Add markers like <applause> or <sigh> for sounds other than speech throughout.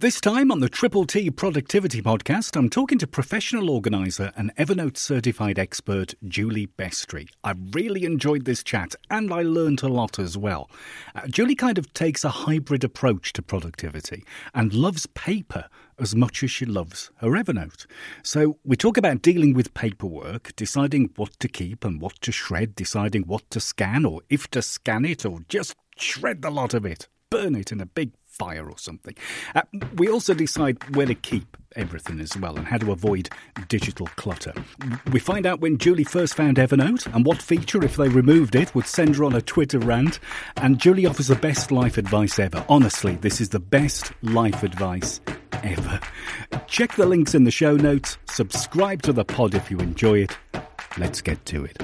This time on the Triple T Productivity Podcast, I'm talking to professional organiser and Evernote certified expert Julie Bestry. I really enjoyed this chat and I learned a lot as well. Uh, Julie kind of takes a hybrid approach to productivity and loves paper as much as she loves her Evernote. So we talk about dealing with paperwork, deciding what to keep and what to shred, deciding what to scan or if to scan it or just shred the lot of it, burn it in a big fire or something. Uh, we also decide where to keep everything as well and how to avoid digital clutter. We find out when Julie first found Evernote and what feature, if they removed it, would send her on a Twitter rant. And Julie offers the best life advice ever. Honestly, this is the best life advice ever. Check the links in the show notes, subscribe to the pod if you enjoy it. Let's get to it.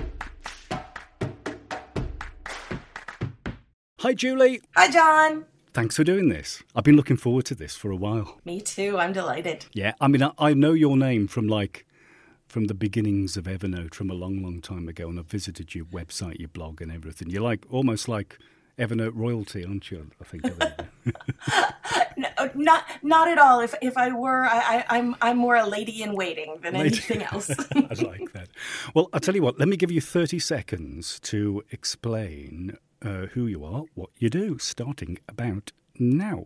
Hi, Julie. Hi, Jon. Thanks for doing this. I've been looking forward to this for a while. Me too. I'm delighted. Yeah, I mean, I, I know your name from like from the beginnings of Evernote from a long, long time ago, and I've visited your website, your blog, and everything. You're like almost like Evernote royalty, aren't you? I think. <laughs> no, not not at all. If if I were, I, I, am I'm, I'm more a lady in waiting than lady. anything else. <laughs> I like that. Well, I'll tell you what. Let me give you 30 seconds to explain uh, who you are, what you do, starting about now.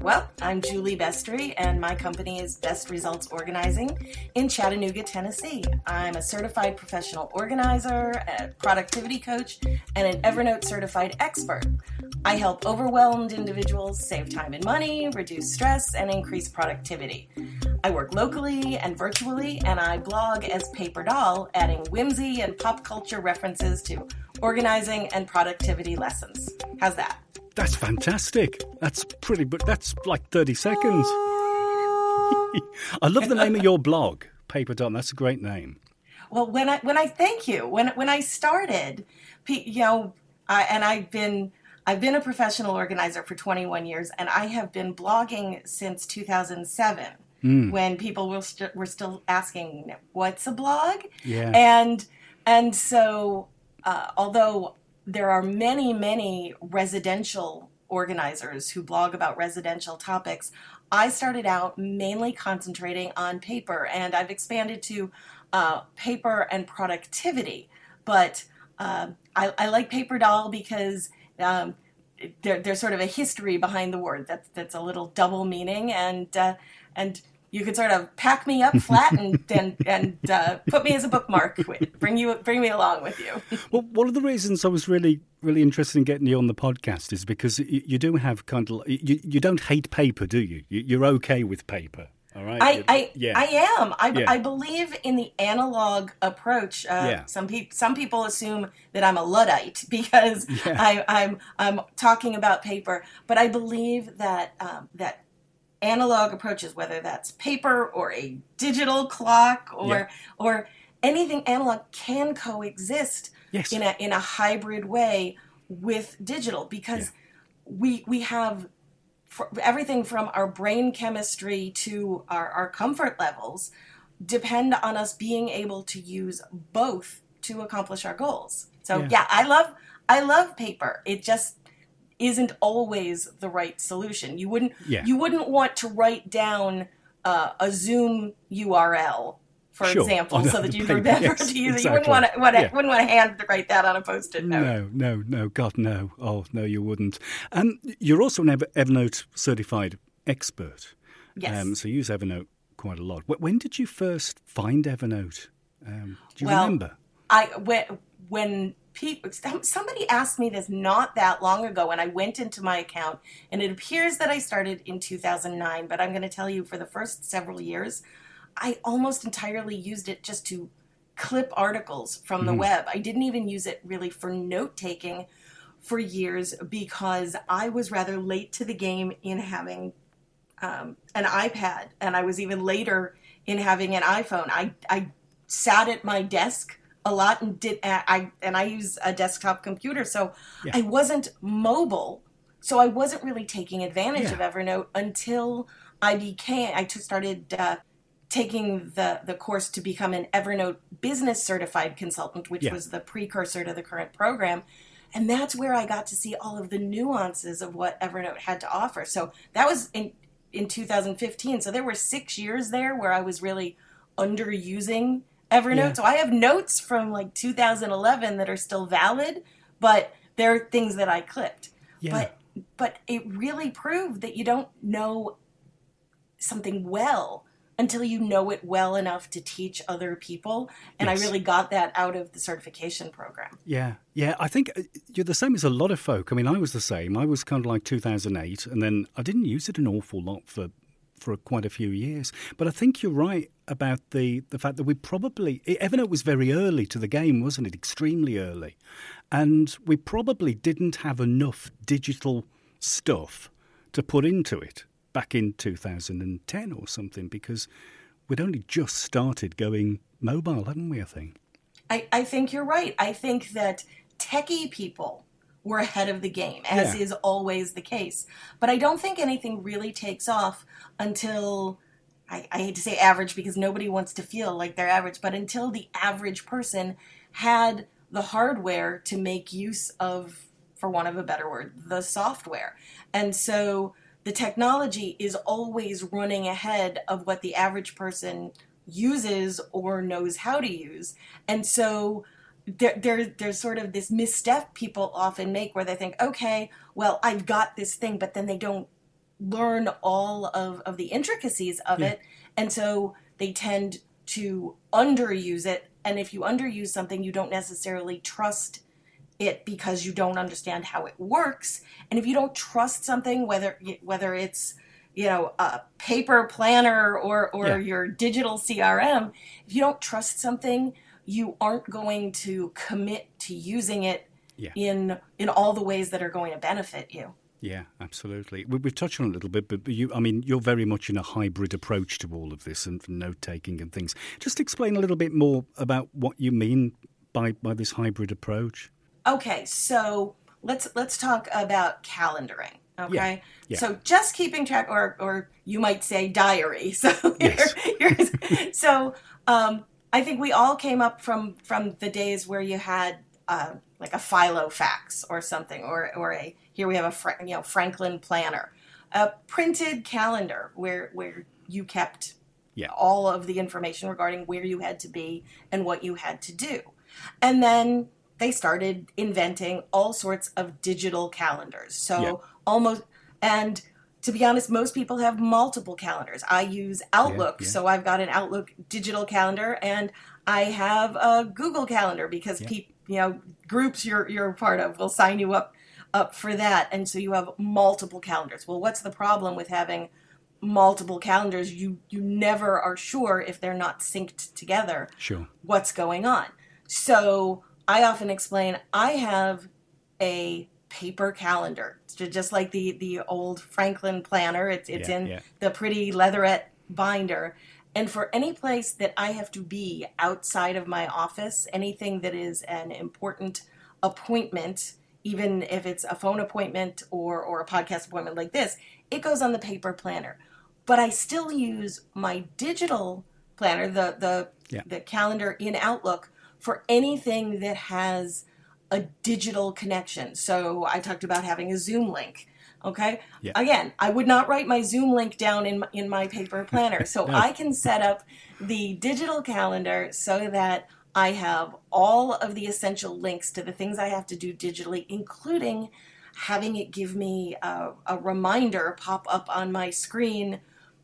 Well, I'm Julie Bestry, and my company is Best Results Organizing in Chattanooga, Tennessee. I'm a certified professional organizer, a productivity coach, and an Evernote certified expert. I help overwhelmed individuals save time and money, reduce stress, and increase productivity. I work locally and virtually, and I blog as Paper Doll, adding whimsy and pop culture references to organizing and productivity lessons. How's that? That's fantastic. That's pretty, but that's like 30 seconds. <laughs> I love the name of your blog, Paper Doll. That's a great name. Well, when I when I thank you when when I started, you know, I, and I've been I've been a professional organizer for 21 years, and I have been blogging since 2007. Mm. When people were, st- were still asking, "What's a blog?" Yeah. And and so, uh, although there are many, many residential organizers who blog about residential topics. I started out mainly concentrating on paper, and I've expanded to uh, paper and productivity. But uh, I, I, like Paper Doll because um, there, there's sort of a history behind the word that's that's a little double meaning, and uh, and you could sort of pack me up flat and <laughs> and, and uh, put me as a bookmark. With, bring you bring me along with you. well, one of the reasons I was really really interested in getting you on the podcast is because you, you do have kind of you, you don't hate paper, do you? you? are okay with paper. All right. I, I, yeah. I am. I, yeah. I believe in the analog approach. Uh, yeah. Some people some people assume that I'm a luddite <laughs> because yeah. I, I'm I'm talking about paper, but I believe that um, that analog approaches, whether that's paper or a digital clock or yeah. or anything analog, can coexist yes. in a in a hybrid way with digital because yeah. we we have everything from our brain chemistry to our, our comfort levels depend on us being able to use both to accomplish our goals. So yeah, yeah I love I love paper. It just isn't always the right solution. You wouldn't yeah. you wouldn't want to write down uh, a Zoom URL, for sure. example, so <laughs> that you remember yes, to use exactly. it. You wouldn't want to, want to yeah. wouldn't want to hand write that on a post-it note. No, no, no. God, no. Oh, no, you wouldn't. Um, you're also an Evernote certified expert. Yes. Um, so you use Evernote quite a lot. When did you first find Evernote? Um, do you well, remember? I when when people somebody asked me this not that long ago and I went into my account and it appears that I started in 2009 but I'm going to tell you for the first several years I almost entirely used it just to clip articles from the mm. web. I didn't even use it really for note taking for years because I was rather late to the game in having um, an iPad and I was even later in having an iPhone. I I sat at my desk a lot and did I and I use a desktop computer, so yeah. I wasn't mobile. So I wasn't really taking advantage yeah. of Evernote until I became I started uh, taking the the course to become an Evernote business certified consultant, which yeah. was the precursor to the current program. And that's where I got to see all of the nuances of what Evernote had to offer. So that was in in 2015. So there were six years there where I was really underusing Evernote. Yeah. So I have notes from like 2011 that are still valid, but there are things that I clipped. Yeah. But but it really proved that you don't know something well until you know it well enough to teach other people. And Yes. I really got that out of the certification program. Yeah, yeah. I think uh, you're the same as a lot of folk. I mean, I was the same. I was kind of like 2008, and then I didn't use it an awful lot for for quite a few years. But I think you're right about the the fact that we probably Evernote was very early to the game, wasn't it? Extremely early, and we probably didn't have enough digital stuff to put into it back in 2010 or something because we'd only just started going mobile, hadn't we? I think. I, I think you're right. I think that techie people were ahead of the game, as Yeah. is always the case. But I don't think anything really takes off until I, I hate to say average because nobody wants to feel like they're average, but until the average person had the hardware to make use of, for want of a better word, the software. And so the technology is always running ahead of what the average person uses or knows how to use. And so there, there, there's sort of this misstep people often make where they think, okay, well, I've got this thing, but then they don't learn all of, of the intricacies of Yeah. it. And so they tend to underuse it. And if you underuse something, you don't necessarily trust it because you don't understand how it works. And if you don't trust something, whether whether it's you know a paper planner or or Yeah. your digital CRM, if you don't trust something, you aren't going to commit to using it Yeah. in in all the ways that are going to benefit you. Yeah, absolutely. We, we've touched on it a little bit, but, you, I mean, you're very much in a hybrid approach to all of this and note taking and things. Just explain a little bit more about what you mean by, by this hybrid approach. Okay, so let's let's talk about calendaring. Okay, yeah. so just keeping track, or or you might say diary. <laughs> So Yes. so um, I think we all came up from from the days where you had uh, like a Filofax or something, or or a here we have a Fra- you know Franklin planner, a printed calendar where where you kept Yeah. all of the information regarding where you had to be and what you had to do. And then they started inventing all sorts of digital calendars. So Yeah. almost, and to be honest, most people have multiple calendars. I use Outlook, yeah. so I've got an Outlook digital calendar, and I have a Google calendar because Yeah. peop, you know groups you're you're a part of will sign you up up for that, and so you have multiple calendars. Well, what's the problem with having multiple calendars? You you never are sure if they're not synced together Sure. what's going on. So I often explain I have a paper calendar, Ju- just like the the old Franklin planner. It's it's Yeah, in yeah. the pretty leatherette binder. And for any place that I have to be outside of my office, anything that is an important appointment, even if it's a phone appointment or, or a podcast appointment like this, it goes on the paper planner. But I still use my digital planner, the the, Yeah. the calendar in Outlook, for anything that has a digital connection. So I talked about having a Zoom link. Okay. Yeah. Again, I would not write my Zoom link down in my, in my paper planner. <laughs> So No. I can set up the digital calendar so that I have all of the essential links to the things I have to do digitally, including having it give me a, a reminder pop up on my screen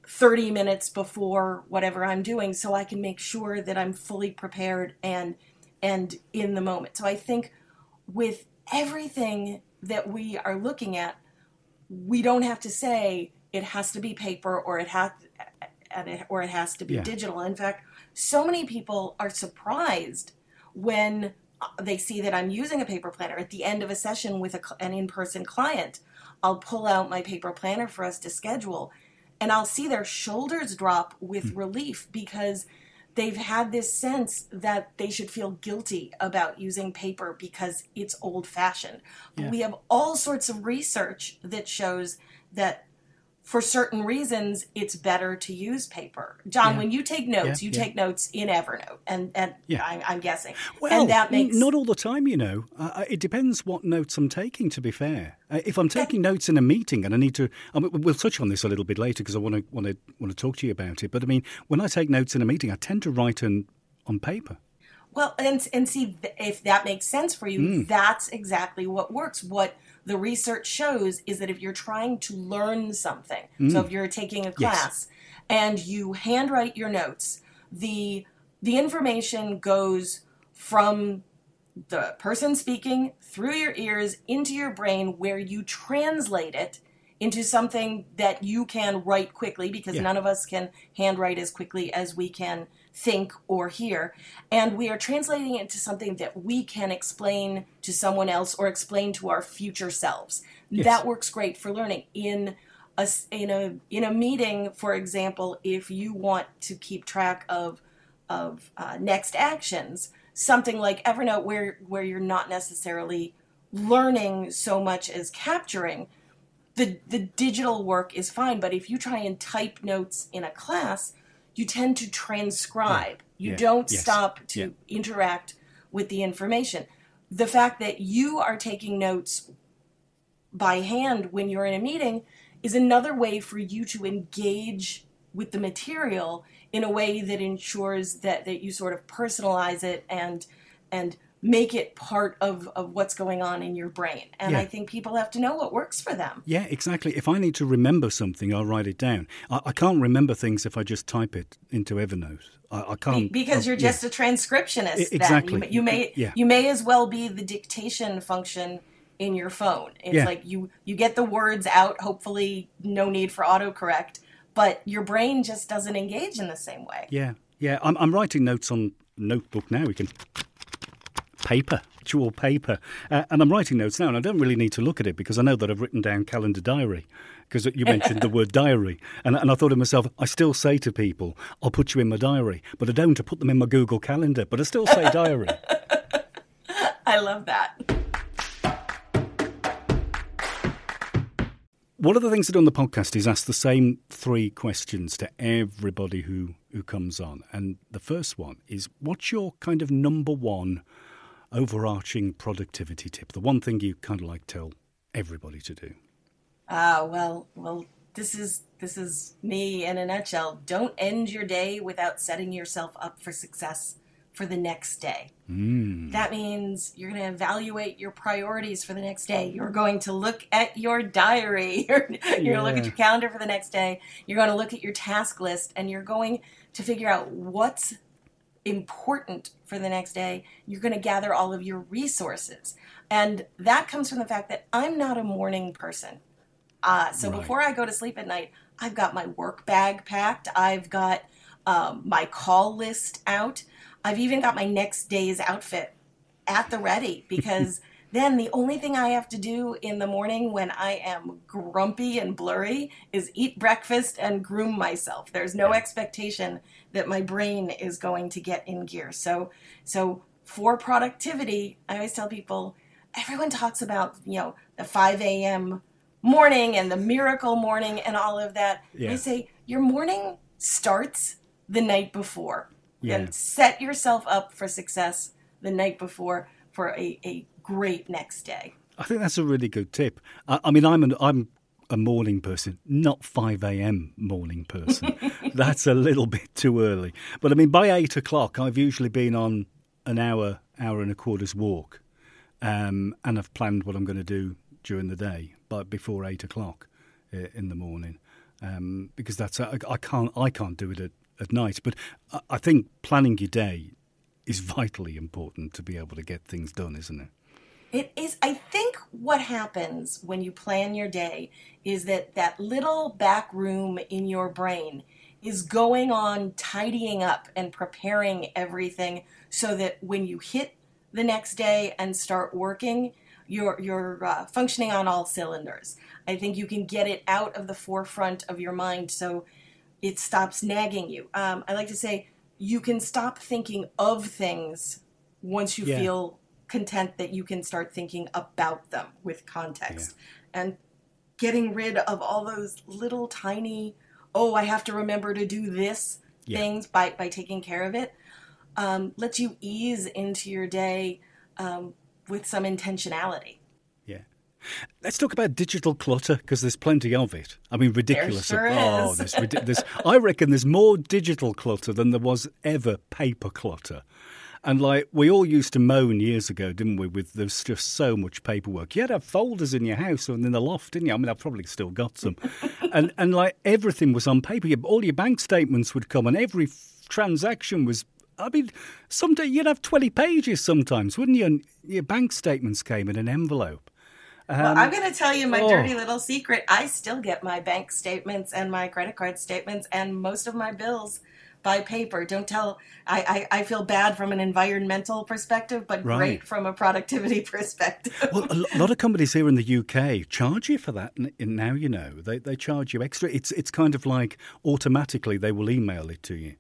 30 minutes before whatever I'm doing so I can make sure that I'm fully prepared and and in the moment. So I think with everything that we are looking at, we don't have to say it has to be paper or it has or it has to be Yeah. digital. In fact, so many people are surprised when they see that I'm using a paper planner at the end of a session with a, an in-person client. I'll pull out my paper planner for us to schedule and I'll see their shoulders drop with Hmm. relief because they've had this sense that they should feel guilty about using paper because it's old fashioned. But Yeah. we have all sorts of research that shows that for certain reasons, it's better to use paper. Jon, Yeah. when you take notes, Yeah, you yeah. take notes in Evernote, and, and. I'm, I'm guessing. Well, and that makes not all the time, you know. Uh, it depends what notes I'm taking. To be fair, uh, if I'm taking notes in a meeting and I need to, I mean, we'll touch on this a little bit later because I want to want to want to talk to you about it. But I mean, when I take notes in a meeting, I tend to write on on paper. Well, and and see if that makes sense for you. Hmm. That's exactly what works. What the research shows is that if you're trying to learn something, so mm. if you're taking a class and you handwrite your notes, the the information goes from the person speaking through your ears into your brain where you translate it into something that you can write quickly because Yeah. none of us can handwrite as quickly as we can think or hear. And we are translating it into something that we can explain to someone else or explain to our future selves. Yes. that works great for learning. In a in a in a meeting for example if you want to keep track of of uh, next actions something like evernote where where you're not necessarily learning so much as capturing the the digital work is fine. But if you try and type notes in a class you tend to transcribe you Yeah. don't Yes. stop to Yeah. interact with the information the fact that you are taking notes by hand when you're in a meeting is another way for you to engage with the material in a way that ensures that, that you sort of personalize it and and make it part of, of what's going on in your brain. And Yeah. I think people have to know what works for them. Yeah, exactly. If I need to remember something, I'll write it down. I, I can't remember things if I just type it into Evernote. I, I can't because I- you're yeah. just a transcriptionist. Then. exactly. You, may- you may Yeah. you may as well be the dictation function in your phone. It's Yeah. like you you get the words out. Hopefully, no need for autocorrect. But your brain just doesn't engage in the same way. Yeah, yeah. I'm, I'm writing notes on notebook now. We can paper, actual paper, uh, and I'm writing notes now. And I don't really need to look at it because I know that I've written down calendar diary. Because you mentioned the <laughs> word diary, and, and I thought to myself, I still say to people, "I'll put you in my diary," but I don't. I put them in my Google Calendar, but I still say diary. <laughs> I love that. One of the things I do on the podcast is ask the same three questions to everybody who, who comes on. And the first one is what's your kind of number one overarching productivity tip? The one thing you kind of like tell everybody to do. Ah, well, well, this is this is me in a nutshell. Don't end your day without setting yourself up for success for the next day. That means you're going to evaluate your priorities for the next day. You're going to look at your diary. <laughs> You're, you're going to look at your calendar for the next day. You're going to look at your task list and you're going to figure out what's important for the next day. You're going to gather all of your resources. And that comes from the fact that I'm not a morning person. Uh, so Right. before I go to sleep at night, I've got my work bag packed. I've got um, my call list out. I've even got my next day's outfit at the ready <laughs> because then the only thing I have to do in the morning when I am grumpy and blurry is eat breakfast and groom myself. There's no expectation that my brain is going to get in gear. So, so for productivity, I always tell people, everyone talks about you know the 5 a.m. morning and the miracle morning and all of that. Yeah. I say your morning starts the night before. Yeah. And set yourself up for success the night before for a, a great next day. I think that's a really good tip. I, I mean, I'm an, I'm a morning person, not 5 a.m. morning person. <laughs> that's a little bit too early. But I mean, by eight o'clock, I've usually been on an hour, hour and a quarter's walk, um, and I've planned what I'm going to do during the day, but before eight o'clock uh, in the morning, um, because that's I, I can't I can't do it at, at night. But I, I think planning your day is vitally important to be able to get things done, isn't it? It is, I think, what happens when you plan your day is that that little back room in your brain is going on tidying up and preparing everything so that when you hit the next day and start working, you're you're uh, functioning on all cylinders. I think you can get it out of the forefront of your mind so it stops nagging you. Um, I like to say you can stop thinking of things once you Yeah. feel content that you can start thinking about them with context. And getting rid of all those little tiny, oh, I have to remember to do this Yeah. things by, by taking care of it, um, lets you ease into your day um, with some intentionality. Yeah. Let's talk about digital clutter because there's plenty of it. I mean, ridiculous. There sure oh, is. there's, there's, I reckon there's more digital clutter than there was ever paper clutter. And like we all used to moan years ago, didn't we? With there's just so much paperwork. You had to have folders in your house and in the loft, didn't you? I mean, I've probably still got some. <laughs> and and like everything was on paper. All your bank statements would come, and every f- transaction was. I mean, someday you'd have twenty pages sometimes, wouldn't you? And your bank statements came in an envelope. well, I'm going to tell you my oh. dirty little secret. I still get my bank statements and my credit card statements and most of my bills by paper. Don't tell. I, I, I feel bad from an environmental perspective, but Right. great from a productivity <laughs> perspective. Well, a lot of companies here in the UK charge you for that now. You know, they they charge you extra. It's it's kind of like automatically they will email it to you,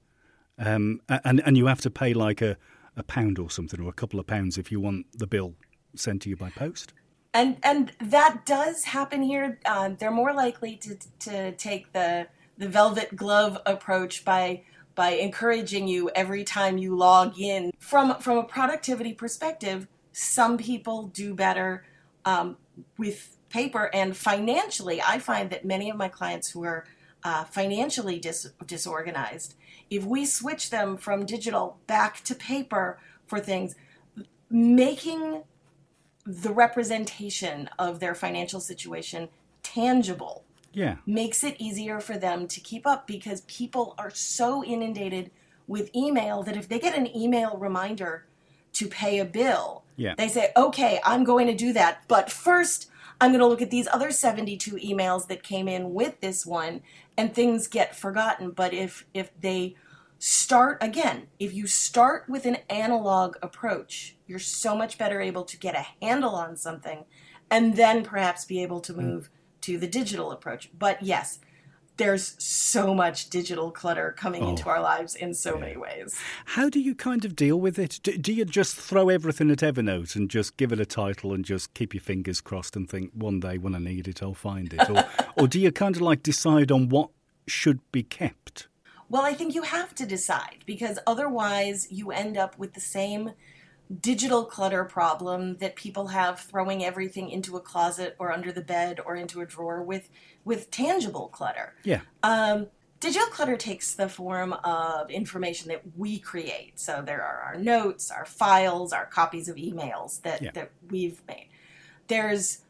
um, and and you have to pay like a, a pound or something or a couple of pounds if you want the bill sent to you by post. and and that does happen here. Um, they're more likely to to take the the velvet glove approach by by encouraging you every time you log in. From from a productivity perspective, some people do better um, with paper, and financially, I find that many of my clients who are uh, financially dis- disorganized, if we switch them from digital back to paper for things, making the representation of their financial situation tangible Yeah, makes it easier for them to keep up because people are so inundated with email that if they get an email reminder to pay a bill, Yeah. they say, okay, I'm going to do that. But first, I'm going to look at these other 72 emails that came in with this one, and things get forgotten. But if, if they start again, if you start with an analog approach, you're so much better able to get a handle on something and then perhaps be able to mm. move to the digital approach. But yes, there's so much digital clutter coming into oh. our lives in so many ways. How do you kind of deal with it? Do, do you just throw everything at Evernote and just give it a title and just keep your fingers crossed and think one day when I need it, I'll find it? Or, <laughs> or do you kind of like decide on what should be kept? Well, I think you have to decide because otherwise you end up with the same digital clutter problem that people have throwing everything into a closet or under the bed or into a drawer with with tangible clutter. Yeah. Um, digital clutter takes the form of information that we create. So there are our notes, our files, our copies of emails that, Yeah. that we've made. There's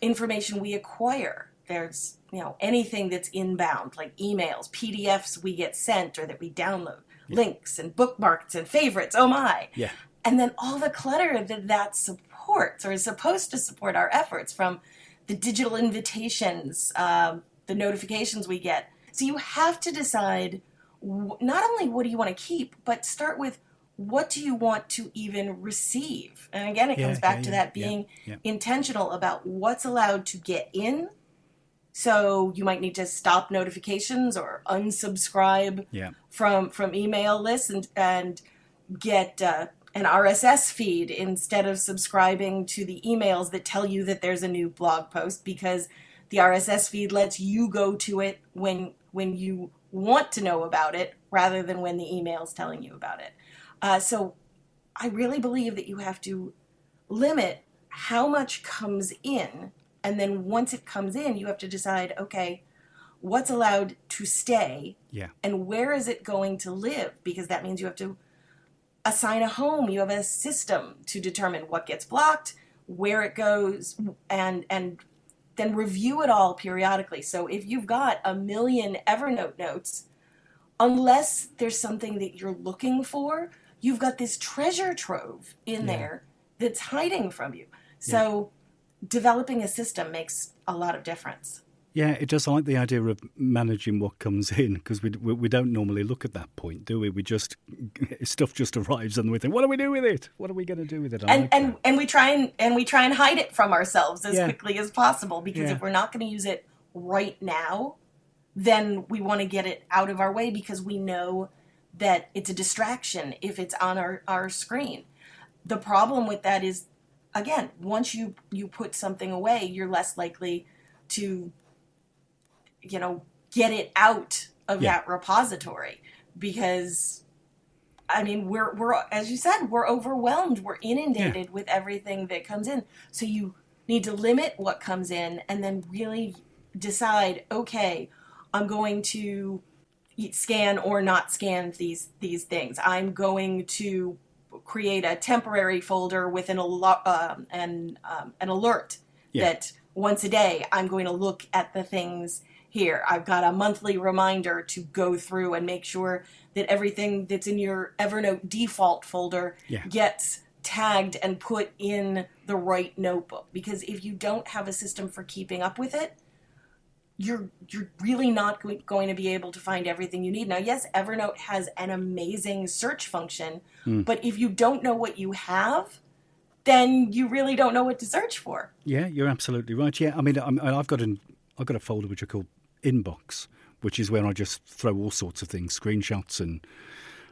information we acquire. There's you know anything that's inbound, like emails, PDFs we get sent or that we download, links and bookmarks and favorites. Oh my! Yeah. And then all the clutter that that supports or is supposed to support our efforts from the digital invitations, um, the notifications we get. So you have to decide w- not only what do you want to keep, but start with what do you want to even receive. And again, it Yeah, comes back yeah, to yeah, that being intentional about what's allowed to get in. So you might need to stop notifications or unsubscribe from from email lists and and get uh, an RSS feed instead of subscribing to the emails that tell you that there's a new blog post because the RSS feed lets you go to it when when you want to know about it rather than when the email's telling you about it. Uh, so I really believe that you have to limit how much comes in and then once it comes in you have to decide okay what's allowed to stay Yeah. and where is it going to live because that means you have to assign a home. You have a system to determine what gets blocked where it goes and and then review it all periodically. So if you've got a million evernote notes unless there's something that you're looking for you've got this treasure trove in Yeah. there that's hiding from you. So developing a system makes a lot of difference Yeah, it does. I like the idea of managing what comes in because we, we we don't normally look at that point, do we? We just <laughs> stuff just arrives and we think, what do we do with it? What are we going to do with it? I and like and that. and we try and and we try and hide it from ourselves as Yeah. quickly as possible because Yeah. if we're not going to use it right now then we want to get it out of our way because we know that it's a distraction if it's on our, our screen the problem with that is again once you you put something away you're less likely to you know get it out of Yeah. that repository because I mean we're we're as you said we're overwhelmed we're inundated with everything that comes in so you need to limit what comes in and then really decide okay I'm going to scan or not scan these these things I'm going to create a temporary folder with an alo- um, an um, an alert Yeah. that once a day I'm going to look at the things here. I've got a monthly reminder to go through and make sure that everything that's in your Evernote default folder Yeah. gets tagged and put in the right notebook because if you don't have a system for keeping up with it you're you're really not going to be able to find everything you need. Now, yes, Evernote has an amazing search function, Hmm. but if you don't know what you have, then you really don't know what to search for. Yeah, you're absolutely right. Yeah, I mean, I'm, I've got an I've got a folder which I call Inbox, which is where I just throw all sorts of things, screenshots and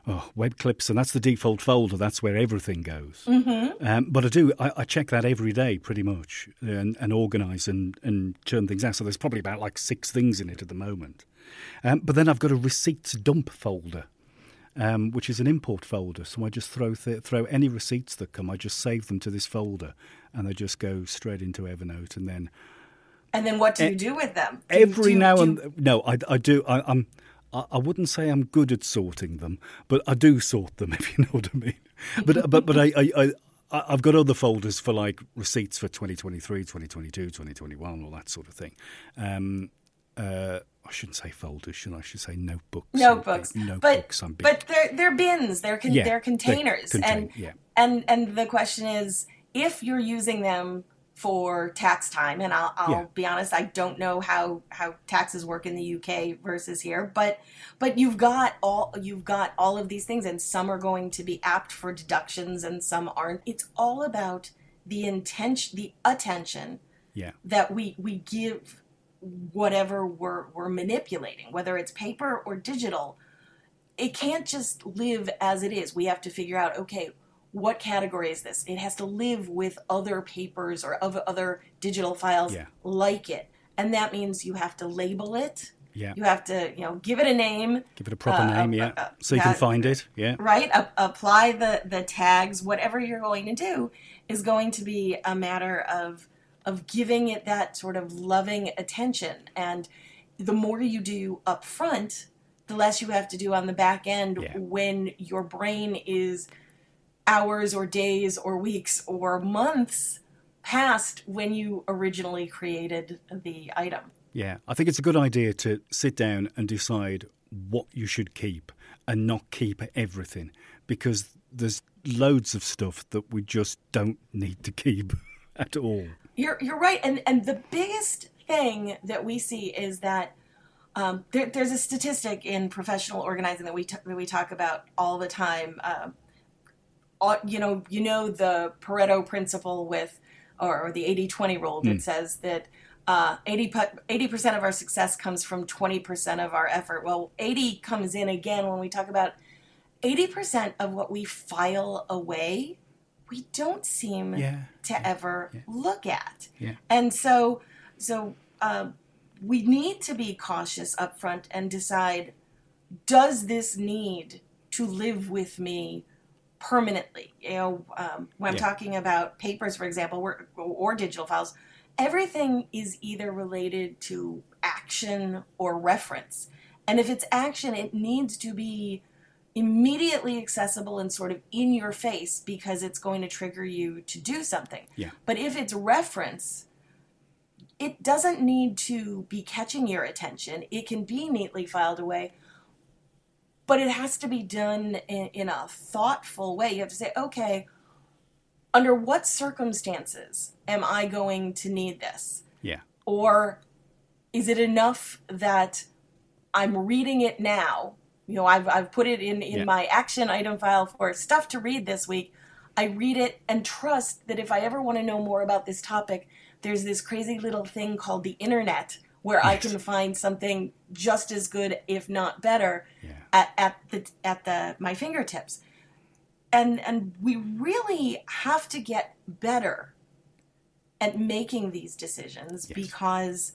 oh, web clips, and that's the default folder. That's where everything goes. Mm-hmm. Um, but I do I, I check that every day, pretty much, and, and organise and and turn things out. So there's probably about like six things in it at the moment. Um, but then I've got a receipts dump folder. Um, which is an import folder, so I just throw th- throw any receipts that come. I just save them to this folder, and they just go straight into Evernote. And then And then what do you do with them? Do every do now do and no, I, I do. I, I'm. I wouldn't say I'm good at sorting them, but I do sort them, <laughs> if you know what I mean. But but but I, I, I I've got other folders for like receipts for 2023, 2022, 2021, all that sort of thing. Um, uh, I shouldn't say folders, should I? I should say notebooks. Notebooks, big- but notebooks. I'm but they're they're bins. They're con- Yeah, they're containers. they containers, contain- and yeah. and and the question is if you're using them for tax time, and I'll, I'll Yeah. be honest, I don't know how how taxes work in the UK versus here, but but you've got all you've got all of these things, and some are going to be apt for deductions, and some aren't. It's all about the intention, the attention yeah, that we we give whatever we're we're manipulating, whether it's paper or digital. It can't just live as it is. We have to figure out, okay, what category is this? It has to live with other papers or of other digital files Yeah. like it. And that means you have to label it. yeah. You have to, you know, give it a name, Give it a proper uh, name, yeah, uh, so you can find it. Yeah, right? Apply the the tags. Whatever you're going to do is going to be a matter of of giving it that sort of loving attention. And the more you do up front, the less you have to do on the back end Yeah. when your brain is hours or days or weeks or months passed when you originally created the item. Yeah, I think it's a good idea to sit down and decide what you should keep and not keep everything because there's loads of stuff that we just don't need to keep <laughs> at all. You're you're right, and and the biggest thing that we see is that um, there, there's a statistic in professional organizing that we t- that we talk about all the time. Um, all, you know, you know the Pareto principle with, or, or the 80-20 rule that says that uh, 80 percent of our success comes from twenty percent of our effort. Well, eighty comes in again when we talk about eighty percent of what we file away. We don't seem Yeah, to ever look at. Yeah. And so, so uh, we need to be cautious up front and decide: Does this need to live with me permanently? You know, um, when I'm Yeah. talking about papers, for example, or, or digital files, everything is either related to action or reference. And if it's action, it needs to be immediately accessible and sort of in your face because it's going to trigger you to do something. Yeah. But if it's reference, it doesn't need to be catching your attention. It can be neatly filed away, but it has to be done in, in a thoughtful way. You have to say, okay, under what circumstances am I going to need this? yeah, Or is it enough that I'm reading it now? You know, I've, I've put it in, in Yeah. my action item file for stuff to read this week. I read it and trust that if I ever want to know more about this topic, there's this crazy little thing called the internet where I can find something just as good, if not better, yeah, at, at the at the my fingertips. And and we really have to get better at making these decisions Yes. because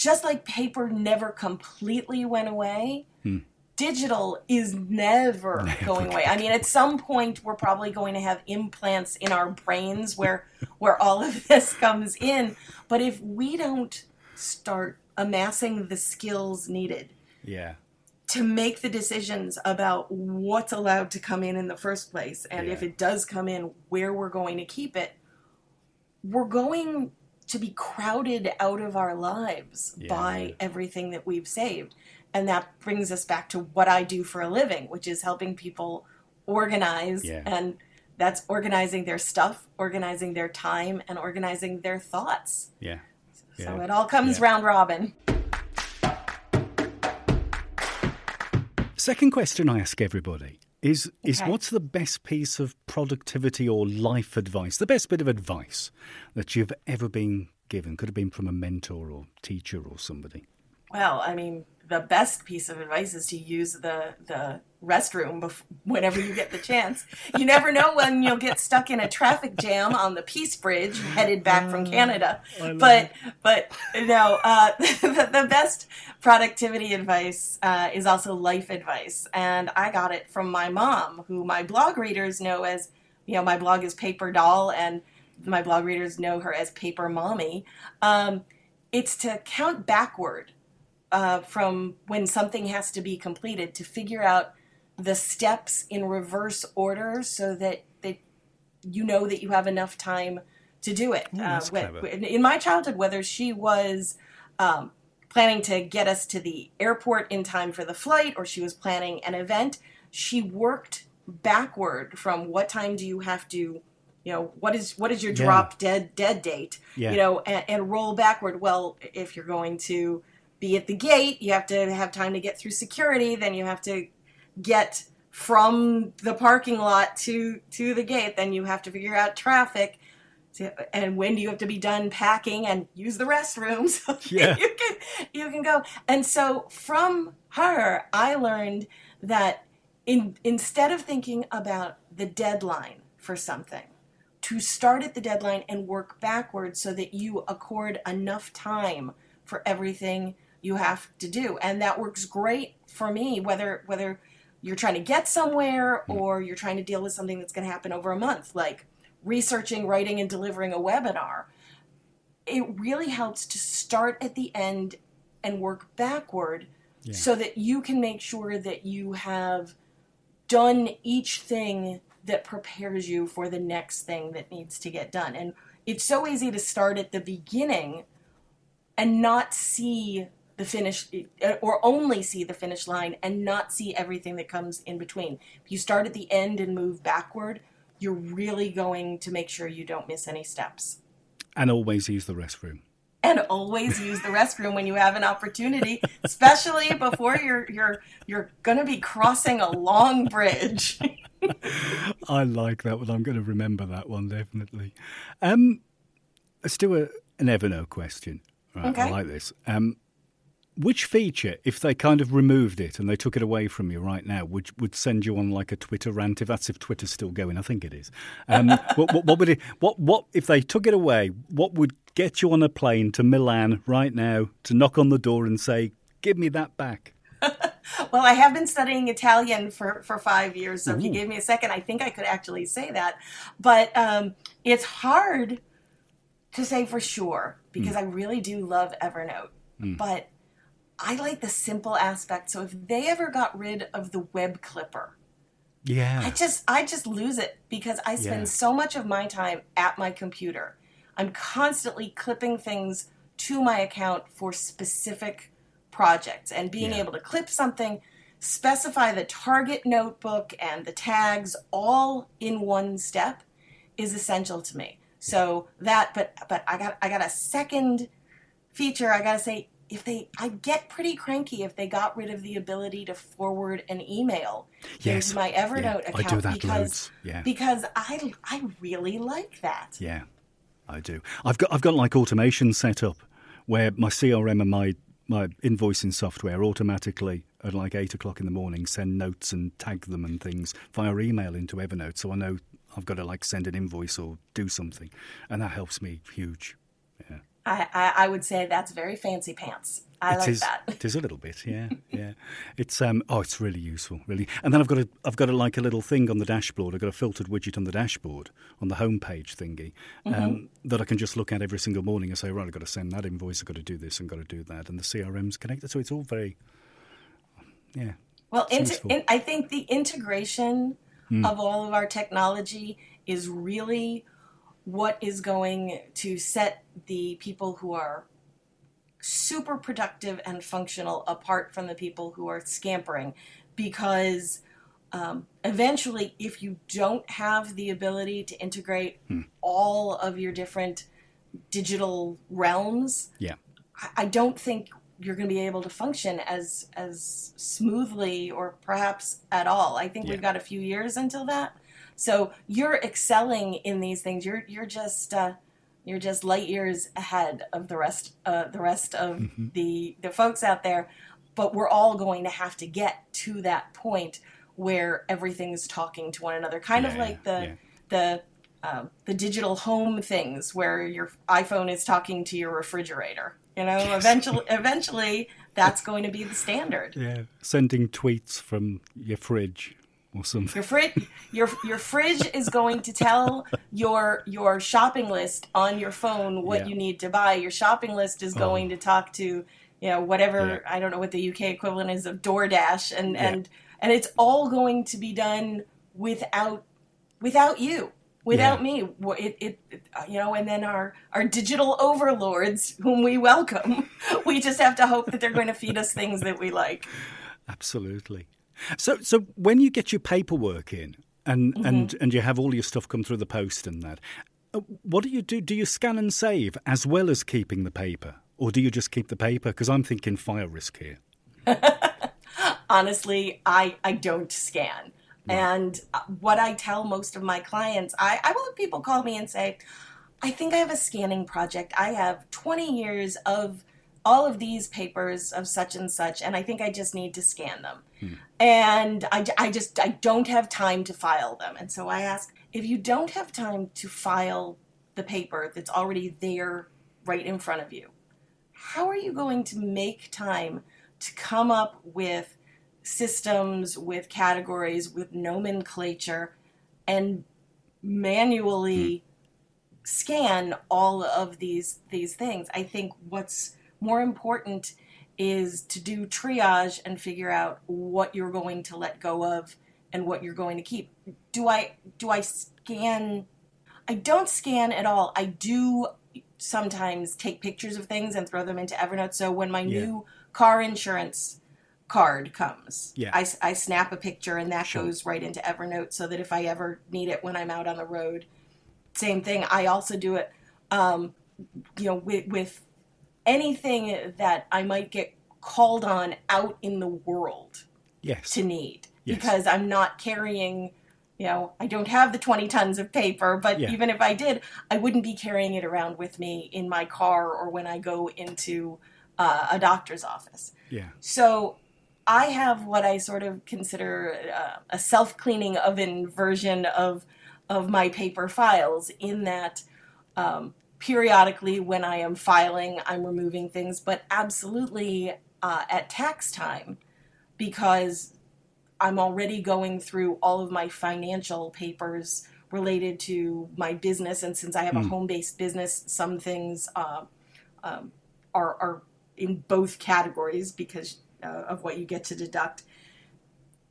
just like paper never completely went away, hmm. digital is never, <laughs> Never going away. I mean, at some point, we're probably going to have implants in our brains where where all of this comes in. But if we don't start amassing the skills needed Yeah. to make the decisions about what's allowed to come in in the first place, and if it does come in, where we're going to keep it, we're going to be crowded out of our lives Yeah. by everything that we've saved. And that brings us back to what I do for a living, which is helping people organize. Yeah. And that's organizing their stuff, organizing their time, and organizing their thoughts. Yeah. So Yeah. it all comes Yeah. round robin. Second question I ask everybody is is what's the best piece of productivity or life advice, the best bit of advice that you've ever been given? Could have been from a mentor or teacher or somebody. Well, I mean, the best piece of advice is to use the the restroom bef- whenever you get the chance. You never know when you'll get stuck in a traffic jam on the Peace Bridge headed back from Canada. But but no, uh, <laughs> the, the best productivity advice uh, is also life advice, and I got it from my mom, who my blog readers know as you know my blog is Paper Doll, and my blog readers know her as Paper Mommy. Um, it's to count backward uh, from when something has to be completed to figure out the steps in reverse order so that, that you know that you have enough time to do it. Oh, that's wh- clever. in- in my childhood, whether she was um, planning to get us to the airport in time for the flight or she was planning an event, she worked backward from what time do you have to you know what is what is your Yeah. drop dead dead date Yeah. you know and, and roll backward well if you're going to be at the gate you have to have time to get through security then you have to get from the parking lot to to the gate then you have to figure out traffic So- and when do you have to be done packing and use the restroom <laughs> so Yeah. you can you can go and so from her i learned that in instead of thinking about the deadline for something to start at the deadline and work backwards so that you accord enough time for everything you have to do and that works great for me whether whether you're trying to get somewhere mm. or you're trying to deal with something that's going to happen over a month like researching writing and delivering a webinar it really helps to start at the end and work backward Yeah. so that you can make sure that you have done each thing that prepares you for the next thing that needs to get done. And it's so easy to start at the beginning and not see the finish or only see the finish line and not see everything that comes in between. If you start at the end and move backward, you're really going to make sure you don't miss any steps. And always use the restroom. And always use the restroom when you have an opportunity, especially before you're you're you're going to be crossing a long bridge. <laughs> I like that one. I'm going to remember that one definitely. Um, let's do a, an Evernote question. Right, I like this. Um, which feature, if they kind of removed it and they took it away from you right now, would would send you on like a Twitter rant? If that's if Twitter's still going, I think it is. Um, <laughs> what, what, what would it? What what if they took it away? What would get you on a plane to Milan right now to knock on the door and say, "Give me that back"? <laughs> Well, I have been studying Italian for, for five years, so if you gave me a second, I think I could actually say that. But um, it's hard to say for sure because I really do love Evernote. But I like the simple aspect. So if they ever got rid of the web clipper, Yeah, I just I just lose it because I spend Yeah. so much of my time at my computer. I'm constantly clipping things to my account for specific projects and being Yeah. able to clip something, specify the target notebook and the tags all in one step is essential to me. So that but but I got I got a second feature I got to say if they I get pretty cranky if they got rid of the ability to forward an email Yes. my Evernote Yeah, I account do that because loads. Yeah. because I I really like that. Yeah, I do. I've got I've got like automation set up where my CRM and my my invoicing software automatically at like eight o'clock in the morning send notes and tag them and things via email into Evernote, so I know I've got to like send an invoice or do something, and that helps me huge. Yeah. I, I, I would say that's very fancy pants. I It like is- that. It is a little bit, <laughs> yeah, yeah. It's um, oh, it's really useful, really. And then I've got a, I've got a, like a little thing on the dashboard. I've got a filtered widget on the dashboard on the homepage thingy um, Mm-hmm. that I can just look at every single morning and say, right, I've got to send that invoice, I've got to do this, and got to do that, and the CRM's connected, so it's all very, yeah, Well, useful. in, I think the integration Hmm. of all of our technology is really what is going to set the people who are super productive and functional apart from the people who are scampering because um, eventually if you don't have the ability to integrate Hmm. all of your different digital realms yeah, I- I don't think you're going to be able to function as as smoothly or perhaps at all. I think Yeah. we've got a few years until that. So you're excelling in these things. You're you're just uh, you're just light years ahead of the rest uh, the rest of Mm-hmm. the the folks out there. But we're all going to have to get to that point where everything's talking to one another, kind of like the yeah. the um, the digital home things where your iPhone is talking to your refrigerator. You know, eventually, <laughs> eventually, that's going to be the standard. yeah. Sending tweets from your fridge or something. Your fridge, your your fridge is going to tell your your shopping list on your phone what Yeah. you need to buy. Your shopping list is going uh-huh. to talk to you know whatever Yeah. I don't know what the UK equivalent is of DoorDash, and Yeah. and and it's all going to be done without without you. Without me, it, it, it, you know, and then our our digital overlords, whom we welcome, <laughs> we just have to hope that they're going to feed us things that we like. Absolutely. So, so when you get your paperwork in and Mm-hmm. and and you have all your stuff come through the post and that, uh, what do you do? Do you scan and save as well as keeping the paper, or do you just keep the paper? Because I'm thinking fire risk here. <laughs> honestly, I, I don't scan. And uh, what I tell most of my clients, I, I will have people call me and say, I think I have a scanning project. I have 20 years of all of these papers of such and such, and I think I just need to scan them. And I, I just I don't have time to file them. And so I ask if you don't have time to file the paper that's already there right in front of you, how are you going to make time to come up with systems, with categories, with nomenclature, and manually hmm. scan all of these these things? I think what's more important is to do triage and figure out what you're going to let go of and what you're going to keep. Do I do I scan I don't scan at all. I do sometimes take pictures of things and throw them into Evernote. So when my Yeah. new car insurance card comes, Yeah. I, I snap a picture and that Sure. goes right into Evernote so that if I ever need it when I'm out on the road, same thing. I also do it, um, you know, with, with anything that I might get called on out in the world Yes. to need Yes. because I'm not carrying, you know, I don't have the 20 tons of paper, but Yeah. even if I did, I wouldn't be carrying it around with me in my car or when I go into uh, a doctor's office. Yeah. So I have what I sort of consider uh, a self cleaning oven version of of my paper files. In that, um, periodically when I am filing, I'm removing things, but absolutely uh, at tax time because I'm already going through all of my financial papers related to my business, and since I have a home based business, some things uh, um, are are in both categories because uh, of what you get to deduct.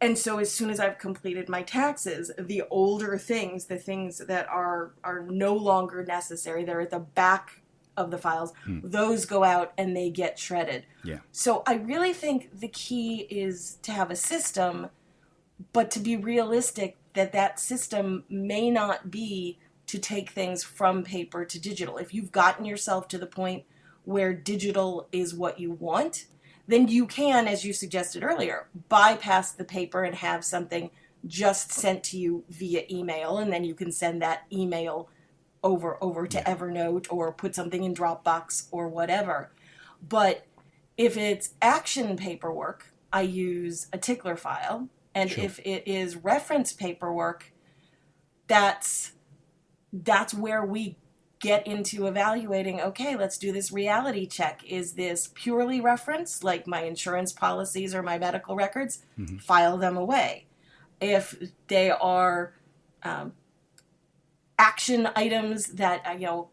And so as soon as I've completed my taxes, the older things, the things that are are no longer necessary, they're at the back of the files, hmm. those go out and they get shredded. Yeah. So I really think the key is to have a system, but to be realistic that that system may not be to take things from paper to digital. If you've gotten yourself to the point where digital is what you want, then you can, as you suggested earlier, bypass the paper and have something just sent to you via email, and then you can send that email over over to Evernote or put something in Dropbox or whatever. But if it's action paperwork, I use a tickler file, and Sure. if it is reference paperwork, that's that's where we get into evaluating okay, let's do this reality check. Is this purely reference, like my insurance policies or my medical records? Mm-hmm. File them away. If they are um, action items that uh, you know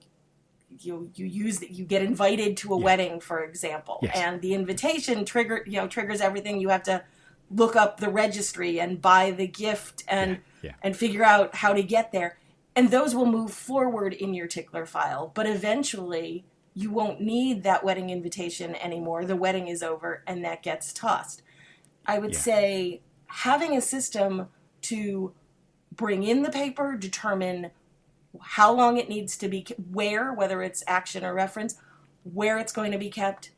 you you use that you get invited to a Yeah. wedding for example Yes. and the invitation trigger you know triggers everything you have to look up the registry and buy the gift and Yeah, yeah. and figure out how to get there and those will move forward in your tickler file but eventually you won't need that wedding invitation anymore. The wedding is over and that gets tossed. I would Yeah. say having a system to bring in the paper determine how long it needs to be where whether it's action or reference where it's going to be kept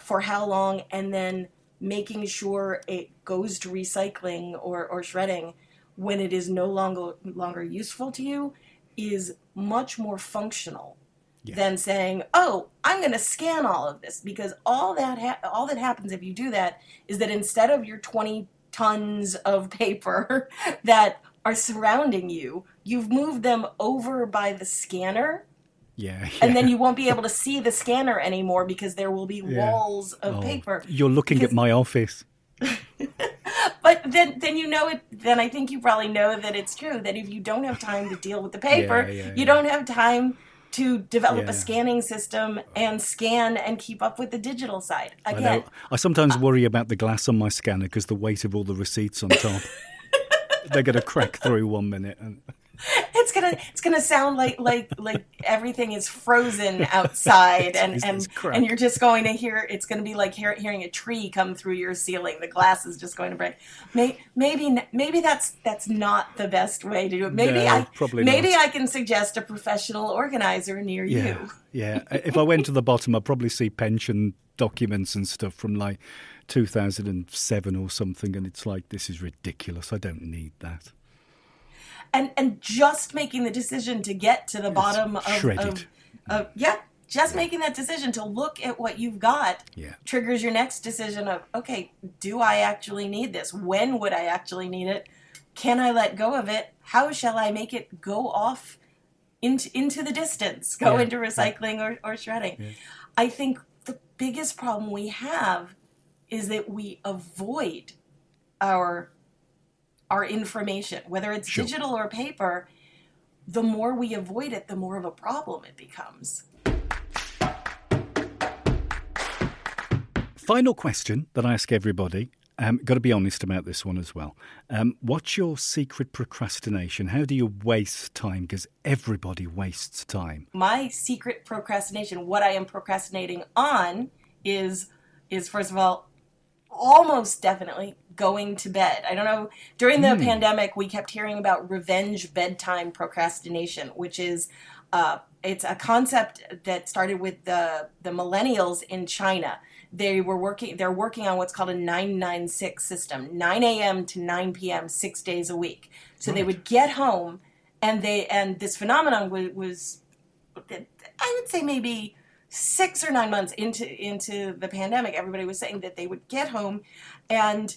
for how long and then making sure it goes to recycling or, or shredding when it is no longer longer useful to you is much more functional Yeah. than saying oh i'm going to scan all of this because all that ha- all that happens if you do that is that instead of your 20 tons of paper <laughs> that are surrounding you you've moved them over by the scanner Yeah, and then you won't be able to see the scanner anymore because there will be Yeah. walls of Oh, paper You're looking Because- at my office. <laughs> but then then you know it then i think you probably know that it's true that if you don't have time to deal with the paper Yeah, yeah, you don't have time to develop Yeah. a scanning system and scan and keep up with the digital side I again know. I sometimes uh, worry about the glass on my scanner because the weight of all the receipts on top. <laughs> They're going to crack through one minute. And it's gonna it's gonna sound like like like everything is frozen outside and and and you're just going to hear it's going to be like hear, hearing a tree come through your ceiling the glass is just going to break May, maybe maybe that's that's not the best way to do it maybe No, i probably maybe not. i can suggest a professional organizer near yeah, you yeah. If I went to the bottom, I'd probably see pension documents and stuff from like 2007 or something. And it's like, this is ridiculous. I don't need that. And and just making the decision to get to the bottom of, of, of yeah just making that decision to look at what you've got Yeah. triggers your next decision of okay do i actually need this? When would i actually need it? Can i let go of it? How shall i make it go off into into the distance? Go Yeah. into recycling or, or shredding. I think the biggest problem we have is that we avoid our our information whether it's Sure. digital or paper the more we avoid it the more of a problem it becomes Final question that I ask everybody. Um, got to be honest about this one as well. Um, what's your secret procrastination? How do you waste time? Because everybody wastes time. my secret procrastination what i am procrastinating on is is first of all almost definitely going to bed. I don't know during the pandemic we kept hearing about revenge bedtime procrastination which is uh, it's a concept that started with the the millennials in china. They were working they're working on what's called a 996 system 9 a.m to 9 p.m six days a week. So they would get home and they and this phenomenon was, was I would say maybe six or nine months into into the pandemic, everybody was saying that they would get home, and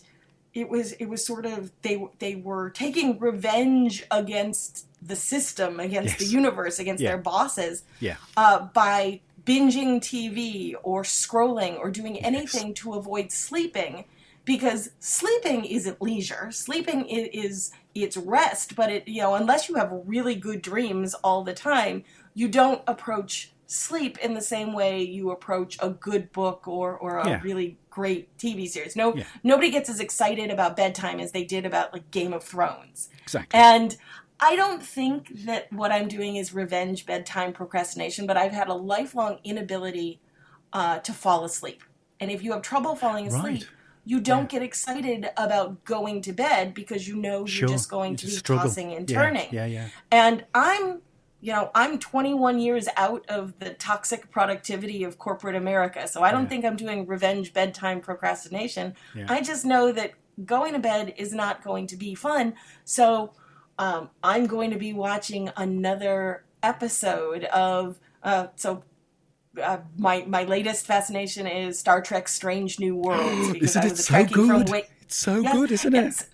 it was it was sort of they they were taking revenge against the system, against the universe, against Yeah. their bosses Yeah. uh, by binging TV or scrolling or doing anything to avoid sleeping because sleeping isn't leisure. Sleeping i- is it's rest, but it you know unless you have really good dreams all the time, you don't approach sleep in the same way you approach a good book or or a Yeah. really great TV series. No Yeah. nobody gets as excited about bedtime as they did about like Game of Thrones. Exactly. And I don't think that what I'm doing is revenge bedtime procrastination, but I've had a lifelong inability uh, to fall asleep. And if you have trouble falling asleep, Right. you don't get excited about going to bed because you know you're just going to be struggle. tossing and Yeah, turning. Yeah, yeah. And I'm, you know, I'm 21 years out of the toxic productivity of corporate America. So I don't Yeah. think I'm doing revenge bedtime procrastination. Yeah. I just know that going to bed is not going to be fun. So um, I'm going to be watching another episode of, uh, so. Uh, my my latest fascination is Star Trek: Strange New Worlds <gasps> because Isn't I it was so from good? It's so Yes, good, isn't it?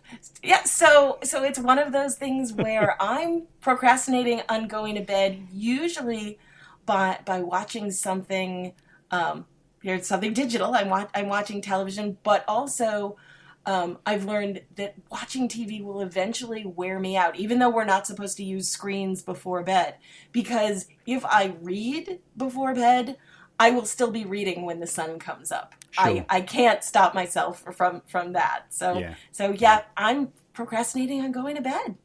Yeah, so so it's one of those things where <laughs> I'm procrastinating on going to bed. Usually, by by watching something um, here's something digital. I'm wa- I'm watching television, but also um, I've learned that watching TV will eventually wear me out, even though we're not supposed to use screens before bed. Because if I read before bed, I will still be reading when the sun comes up. Sure. I, I can't stop myself from from that. So Yeah. so yeah, I'm procrastinating on going to bed.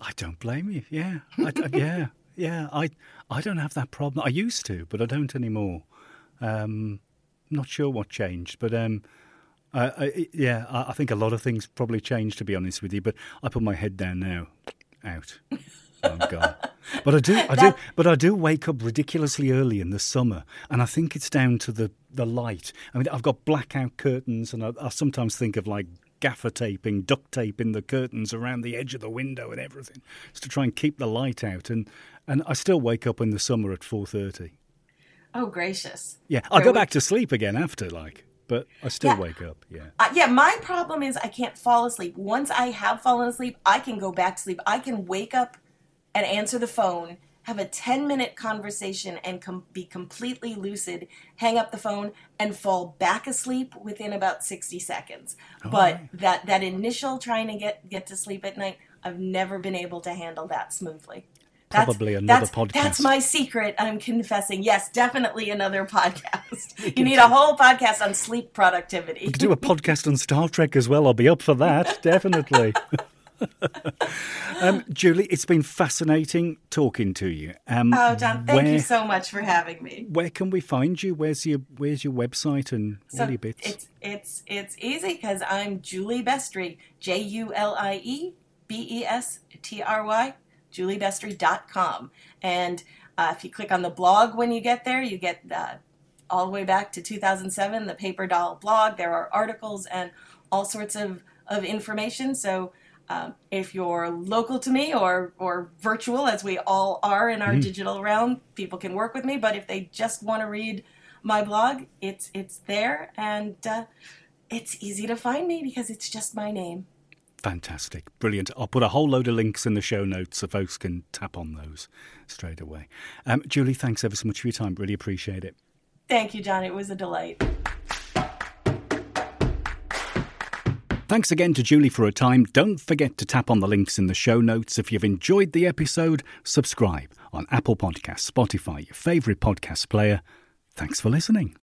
I don't blame you. Yeah, I, <laughs> yeah, yeah. I I don't have that problem. I used to, but I don't anymore. Um, not sure what changed, but um, I, I, yeah, I, I think a lot of things probably changed. To be honest with you, but I put my head down now. Out. <laughs> I'm gone. But I do, I do, but I do wake up ridiculously early in the summer, and I think it's down to the the light. I mean, I've got blackout curtains, and I, I sometimes think of like gaffer taping, duct taping the curtains around the edge of the window and everything, just to try and keep the light out. And and I still wake up in the summer at four thirty. Oh gracious. Yeah, I go back to sleep again after, like, but I still Yeah. wake up. Yeah. Uh, yeah, my problem is I can't fall asleep. Once I have fallen asleep, I can go back to sleep. I can wake up and answer the phone, have a 10 minute conversation, and com- be completely lucid, hang up the phone, and fall back asleep within about 60 seconds. Oh, but that, that initial trying to get, get to sleep at night, I've never been able to handle that smoothly. That's- Probably another that's, podcast. That's my secret. I'm confessing. Yes, definitely another podcast. <laughs> you need a whole podcast on sleep productivity. We could do a podcast on Star Trek as well. I'll be up for that, <laughs> definitely. <laughs> <laughs> um, Julie, it's been fascinating talking to you. Um, Oh, Jon, thank where, you so much for having me. Where can we find you? Where's your Where's your website and So all your bits? it's it's it's easy because I'm Julie Bestry, J U L I E B E S T R Y, juliebestry.com. And uh, if you click on the blog when you get there, you get uh, all the way back to 2007, the Paper Doll blog. There are articles and all sorts of, of information. So um, if you're local to me or, or virtual, as we all are in our digital realm, people can work with me. But if they just want to read my blog, it's it's there and uh, it's easy to find me because it's just my name. Fantastic. Brilliant. I'll put a whole load of links in the show notes so folks can tap on those straight away. Um, Julie, thanks ever so much for your time. Really appreciate it. Thank you, Jon. It was a delight. Thanks again to Julie for her time. Don't forget to tap on the links in the show notes. If you've enjoyed the episode, subscribe on Apple Podcasts, Spotify, your favourite podcast player. Thanks for listening.